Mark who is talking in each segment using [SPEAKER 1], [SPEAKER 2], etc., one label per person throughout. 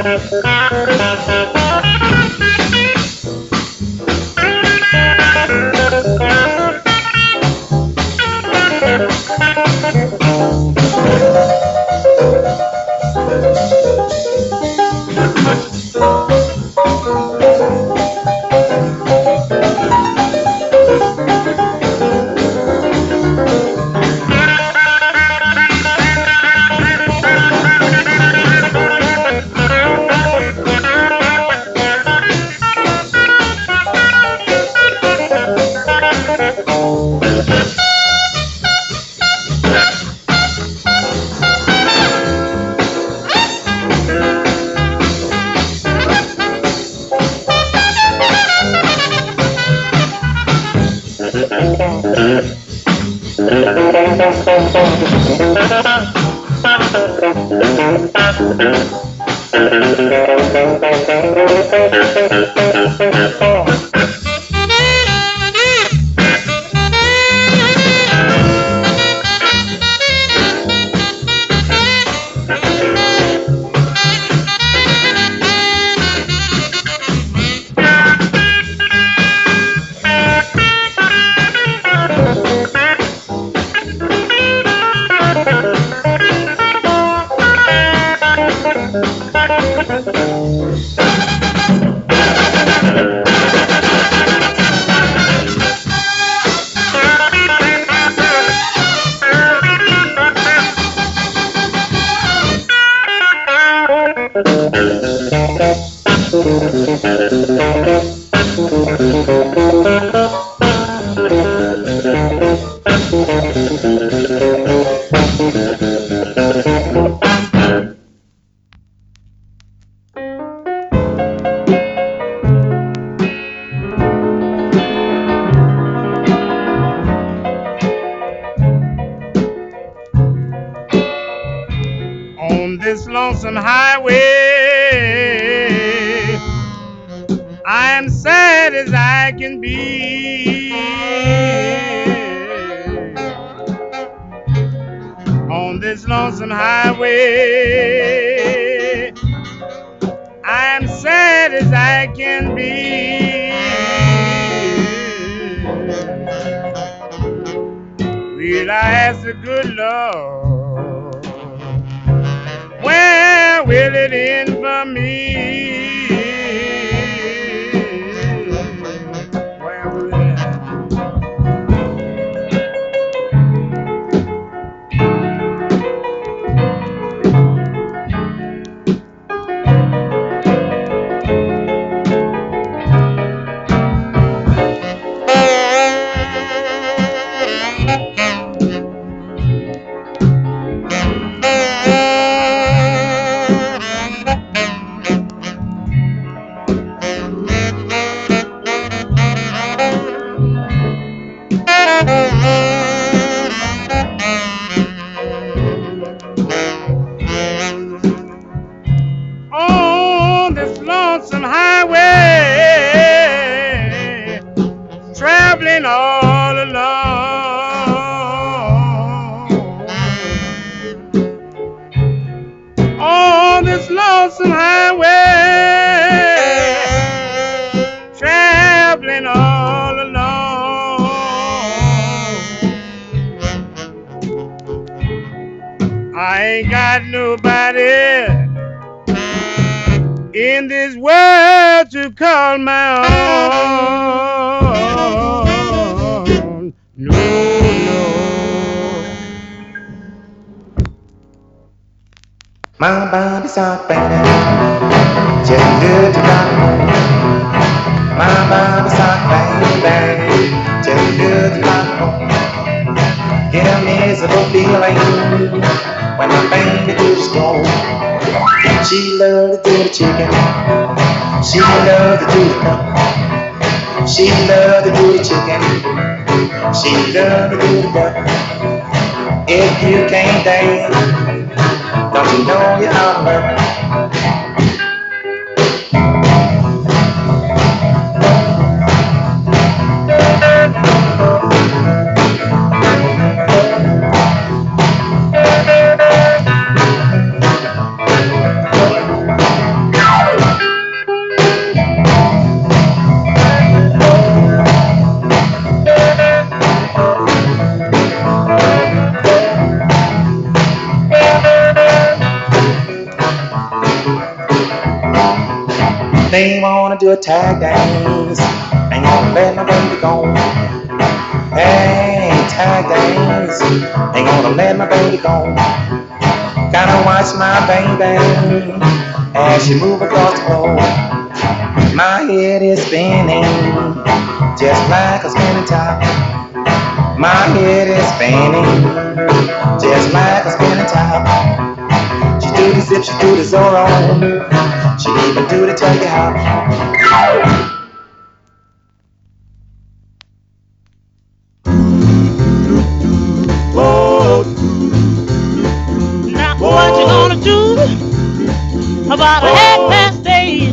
[SPEAKER 1] Thank you. Thank you. Am sad as I can be. Will I ask the good Lord? Where will it end for me?
[SPEAKER 2] The. She loves to do the chicken. She loves to do the duck. She loves to do the chicken. She loves to do the duck. If you can't dance. Don't you know you're out of luck? Do a tag dance. Ain't gonna let my baby go. Hey, tag dance. Ain't gonna let my baby go. Gotta watch my baby as she move across the floor. My head is spinning just like a spinning top. My head is spinning just like a spinning top. The zip, she do the Zorro. She even do to tell you how.
[SPEAKER 3] Now what you gonna do about a half past eight?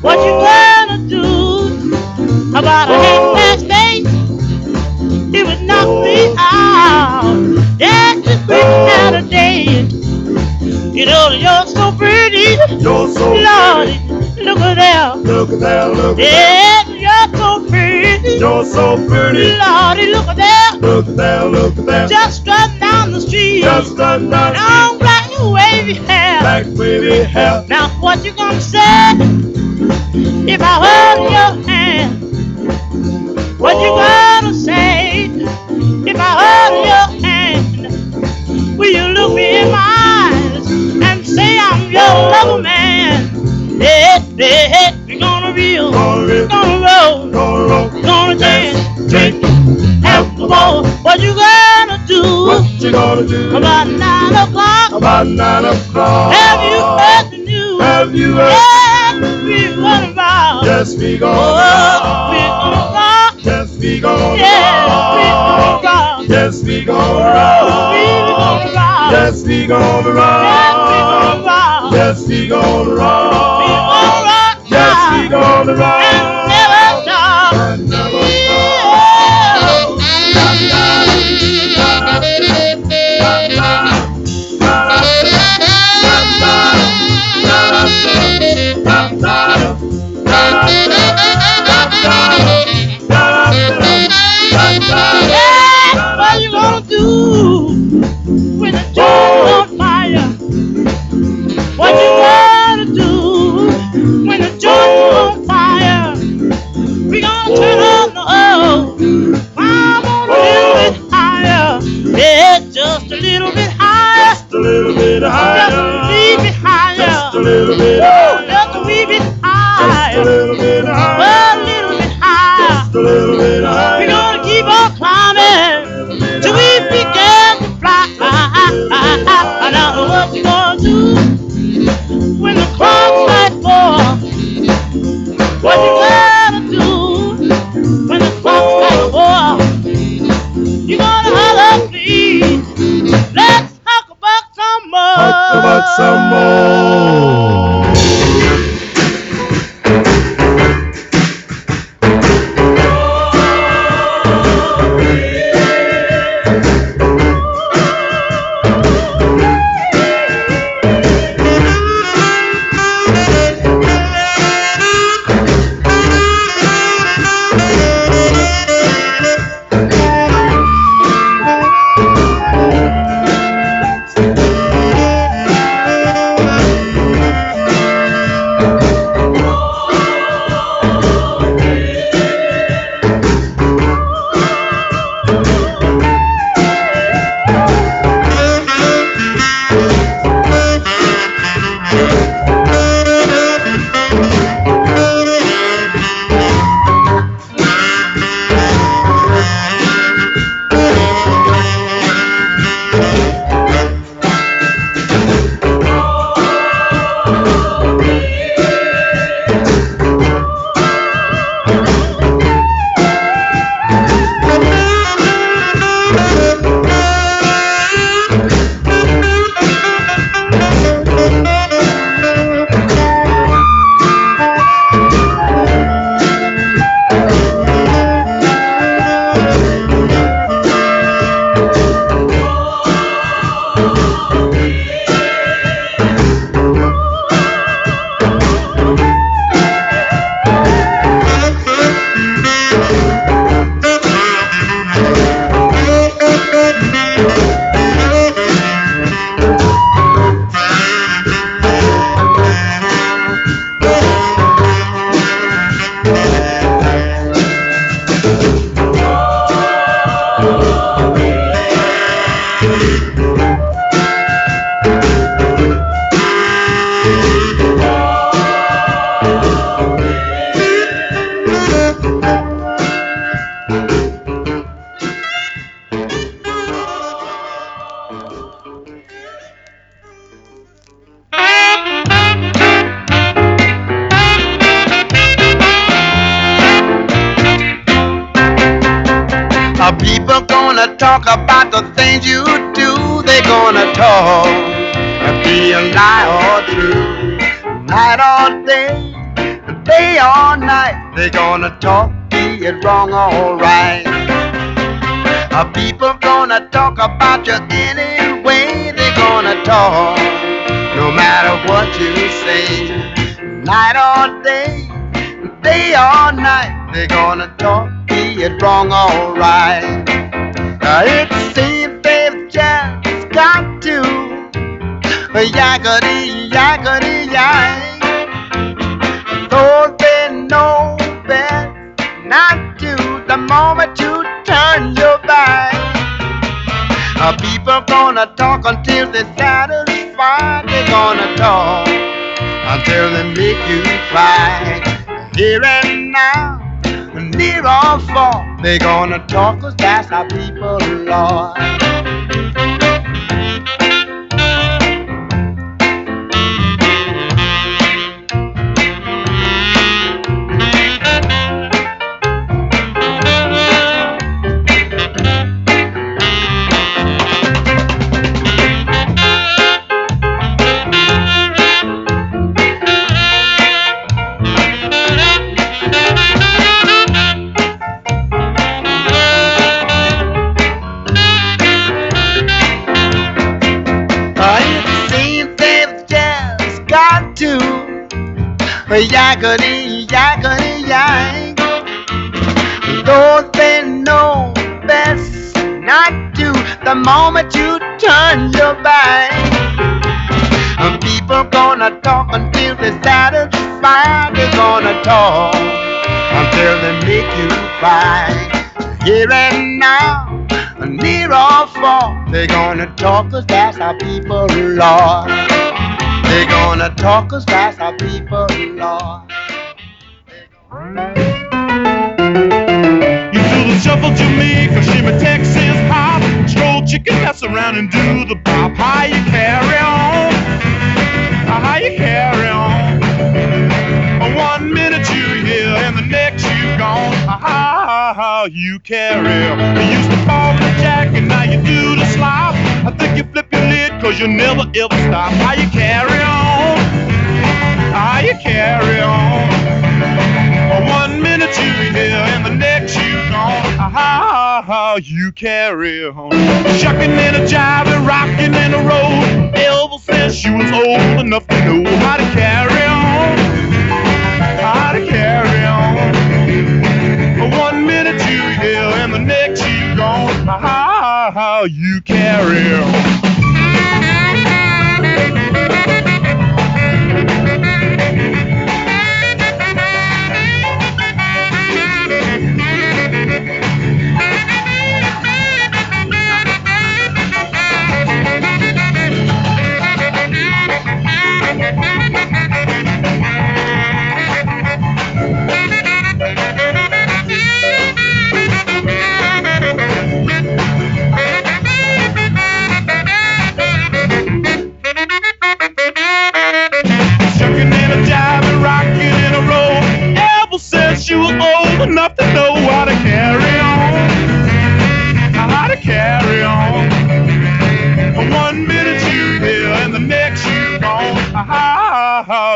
[SPEAKER 3] What you gonna do about a half past eight? It would knock me out. That's the quick of day. You know you're so pretty.
[SPEAKER 4] You're so
[SPEAKER 3] Lordy, look at there.
[SPEAKER 4] Look at that, look
[SPEAKER 3] Yeah, you're so pretty.
[SPEAKER 4] You're so pretty.
[SPEAKER 3] Lordy, look at there.
[SPEAKER 4] Look at that, look at that.
[SPEAKER 3] Just strutting down the street.
[SPEAKER 4] Just done down
[SPEAKER 3] Long black wavy hair.
[SPEAKER 4] black wavy hair.
[SPEAKER 3] Now what you gonna say if I hold your hand? What you gonna say your lover man? Yeah, yeah, we gonna reel,
[SPEAKER 4] Gonna
[SPEAKER 3] gonna roll,
[SPEAKER 4] Gonna roll,
[SPEAKER 3] gonna dance,
[SPEAKER 4] drink.
[SPEAKER 3] have a ball. What you gonna do
[SPEAKER 4] What you gonna do
[SPEAKER 3] about nine o'clock?
[SPEAKER 4] about nine o'clock?
[SPEAKER 3] Have you heard the news?
[SPEAKER 4] Have you heard?
[SPEAKER 3] Yes, we gonna rock.
[SPEAKER 4] Yes, we
[SPEAKER 3] Oh,
[SPEAKER 4] gonna
[SPEAKER 3] we gonna
[SPEAKER 4] rock.
[SPEAKER 3] rock.
[SPEAKER 4] Yes, we gonna
[SPEAKER 3] Yes, we gonna
[SPEAKER 4] rock.
[SPEAKER 3] rock.
[SPEAKER 4] Yes, we gonna rock.
[SPEAKER 3] rock.
[SPEAKER 4] Yes, we gonna
[SPEAKER 3] Yes, we gonna
[SPEAKER 4] rock. Yes, we gonna
[SPEAKER 3] We
[SPEAKER 4] rock.
[SPEAKER 3] gonna rock
[SPEAKER 4] Yes, we gonna rock.
[SPEAKER 3] About
[SPEAKER 5] you anyway? They gonna talk, no matter what you say. Night or day, day or night, they're gonna talk be it wrong or right. Uh, it seems they've just got to yakety yakety yak. Though they know best not to the moment you People gonna talk until they're satisfied. They're gonna talk until they make you cry. Here and now near or far, they gonna talk us, that's how people are. Far, they're gonna talk 'cause that's how people are. They're gonna talk us fast, our people, Lord.
[SPEAKER 6] You do the shuffle Jamaica, shimmy Texas pop, stroll chicken, mess around and do the bop. How you carry on? How you carry on? One minute you here and the next you gone. How, how you carry? You used to fall the jack and now you do the slop. I think you flip your lid cause you never ever stop. How you carry on? How you carry on? One minute you here and the next you gone. How, how you carry on? Shucking and a jiving, rocking and a roll. Elvis says she was old enough to know how to carry you carry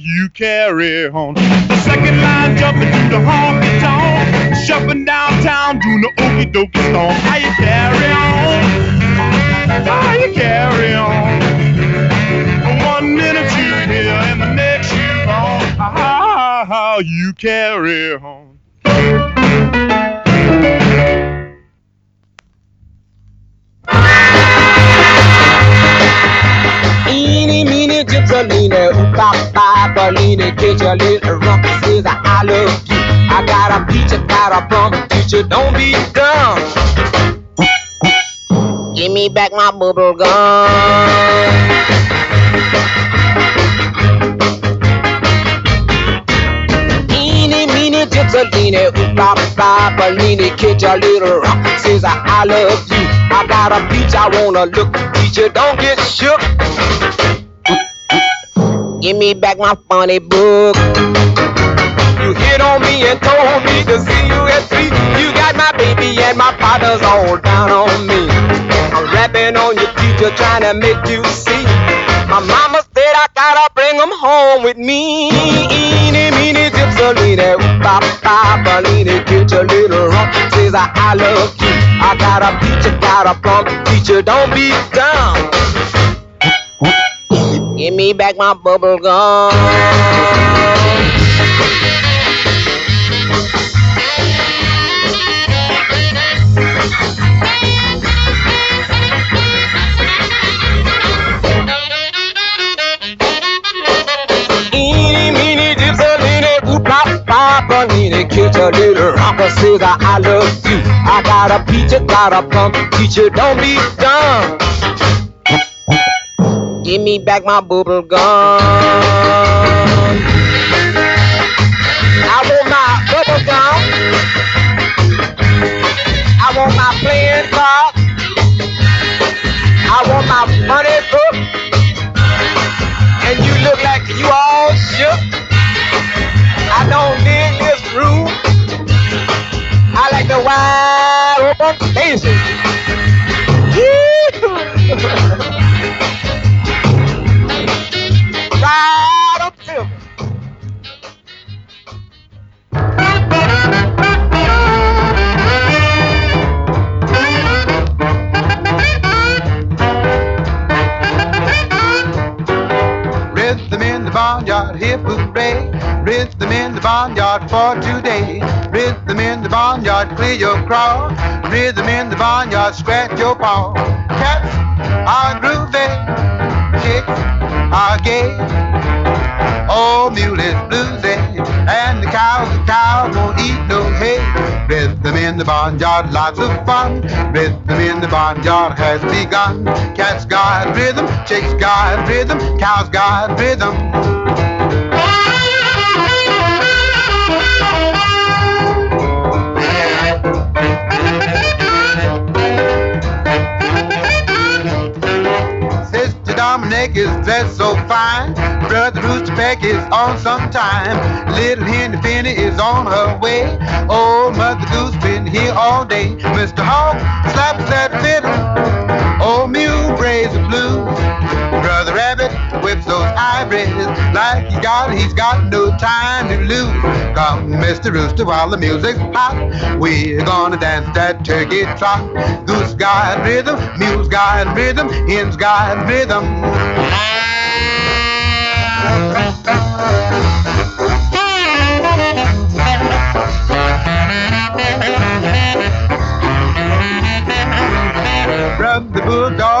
[SPEAKER 6] you carry on. The second line jumping through the honky tonk, shuffling downtown doing the okey dokey stomp. How you carry on? How you carry on? One minute you here and the next you gone. How you carry on?
[SPEAKER 7] Eeny, meeny, gypsalina, oopa, Berlina, get your little rump, says I love you. I got a peach, I got a plum, teacher, don't be dumb. Give me back my bubble gum. Gypsalina, oopa, Berlina, get your little rump, says I love you. I got a peach, I wanna look, teacher, don't get shook. Give me back my funny book. You hit on me and told me to see you at three. You got my baby and my partners all down on me. I'm rapping on your teacher trying to make you see. My mama said I gotta bring them home with me. Eeny, meeny, ba, ba, balini, get your little rump. Says I, I love you. I got a peach, I got a plum. Teacher, don't be dumb. Give me back my bubble gum. Bop, bop, bunny, catch a little rocker, says I, I love you. I got a peach, I got a plum. Teacher, don't be dumb. Give me back my bubble gum. I want my bubble gum. I want my playing card. I want my money book. And you look like you all shook. I don't dig this room. I like the wide open spaces.
[SPEAKER 8] for today. Rhythm in the barnyard, clear your crawl. Rhythm in the barnyard, scratch your paw. Cats are groovy, chicks are gay. Old mule is bluesy, and the cows, the cows won't eat no hay. Rhythm in the barnyard, lots of fun. Rhythm in the barnyard has begun. Cats got rhythm, chicks got rhythm, cows got rhythm. Dominic is dressed so fine. Brother Rooster Peck is on some time. Little Henny Penny is on her way. Old Mother Goose been here all day. Mr. Hawk slaps that fiddle. Mule the blues. Brother Rabbit whips those ivories like he got he's got no time to lose. Come, Mr. Rooster, while the music's hot, we're gonna dance that turkey trot. Goose got rhythm, mule's got rhythm, hen's got rhythm.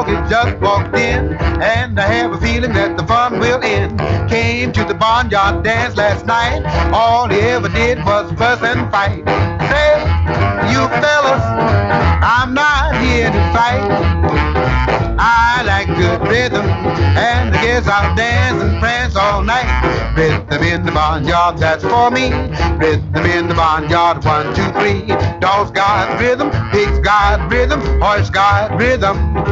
[SPEAKER 8] Has just walked in, and I have a feeling that the fun will end. Came to the barnyard dance last night, all he ever did was fuss and fight. Say, you fellas, I'm not here to fight. I like good rhythm, and I guess I'll dance and prance all night. Rhythm in the barnyard, that's for me. Rhythm in the barnyard, one, two, three. Dogs got rhythm, pigs got rhythm, horse got rhythm.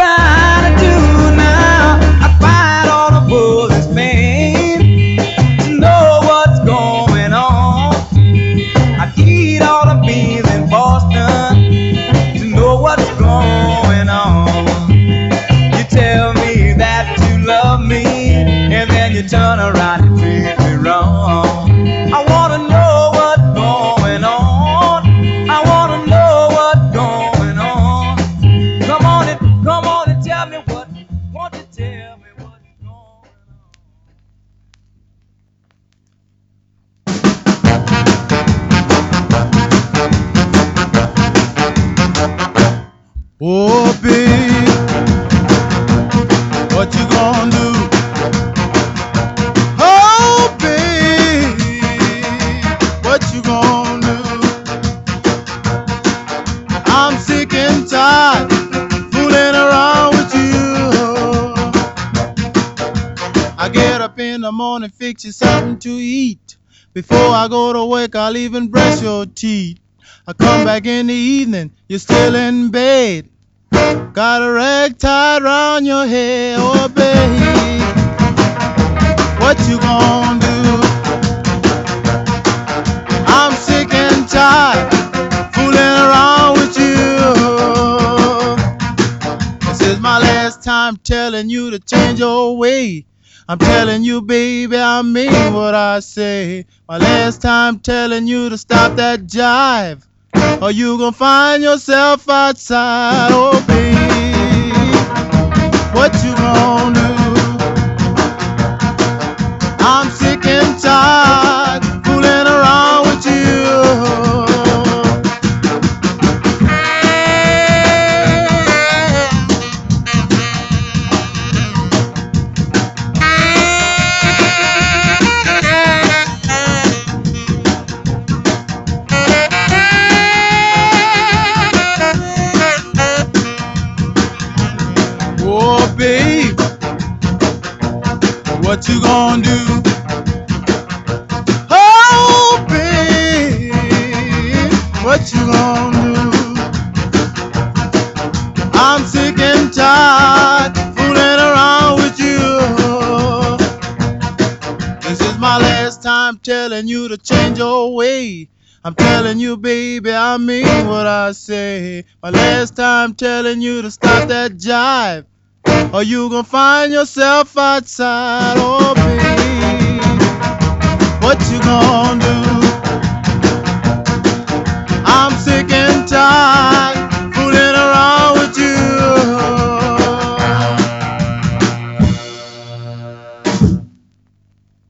[SPEAKER 9] What tell me what. Won't you tell me what's going on?
[SPEAKER 10] Oh, babe, fix you something to eat. Before I go to work, I'll even brush your teeth. I come back in the evening, you're still in bed. Got a rag tied round your head, oh babe. What you gonna do? I'm sick and tired fooling around with you. This is my last time telling you to change your way. I'm telling you, baby, I mean what I say. My last time telling you to stop that jive or you gonna find yourself outside. Oh, babe, what you gonna do? I'm sick and tired what you gonna do? Oh, babe, what you gonna do? I'm sick and tired fooling around with you. This is my last time telling you to change your way. I'm telling you, baby, I mean what I say. My last time telling you to stop that jive or you gonna find yourself outside. Or be what you gonna do? I'm sick and tired.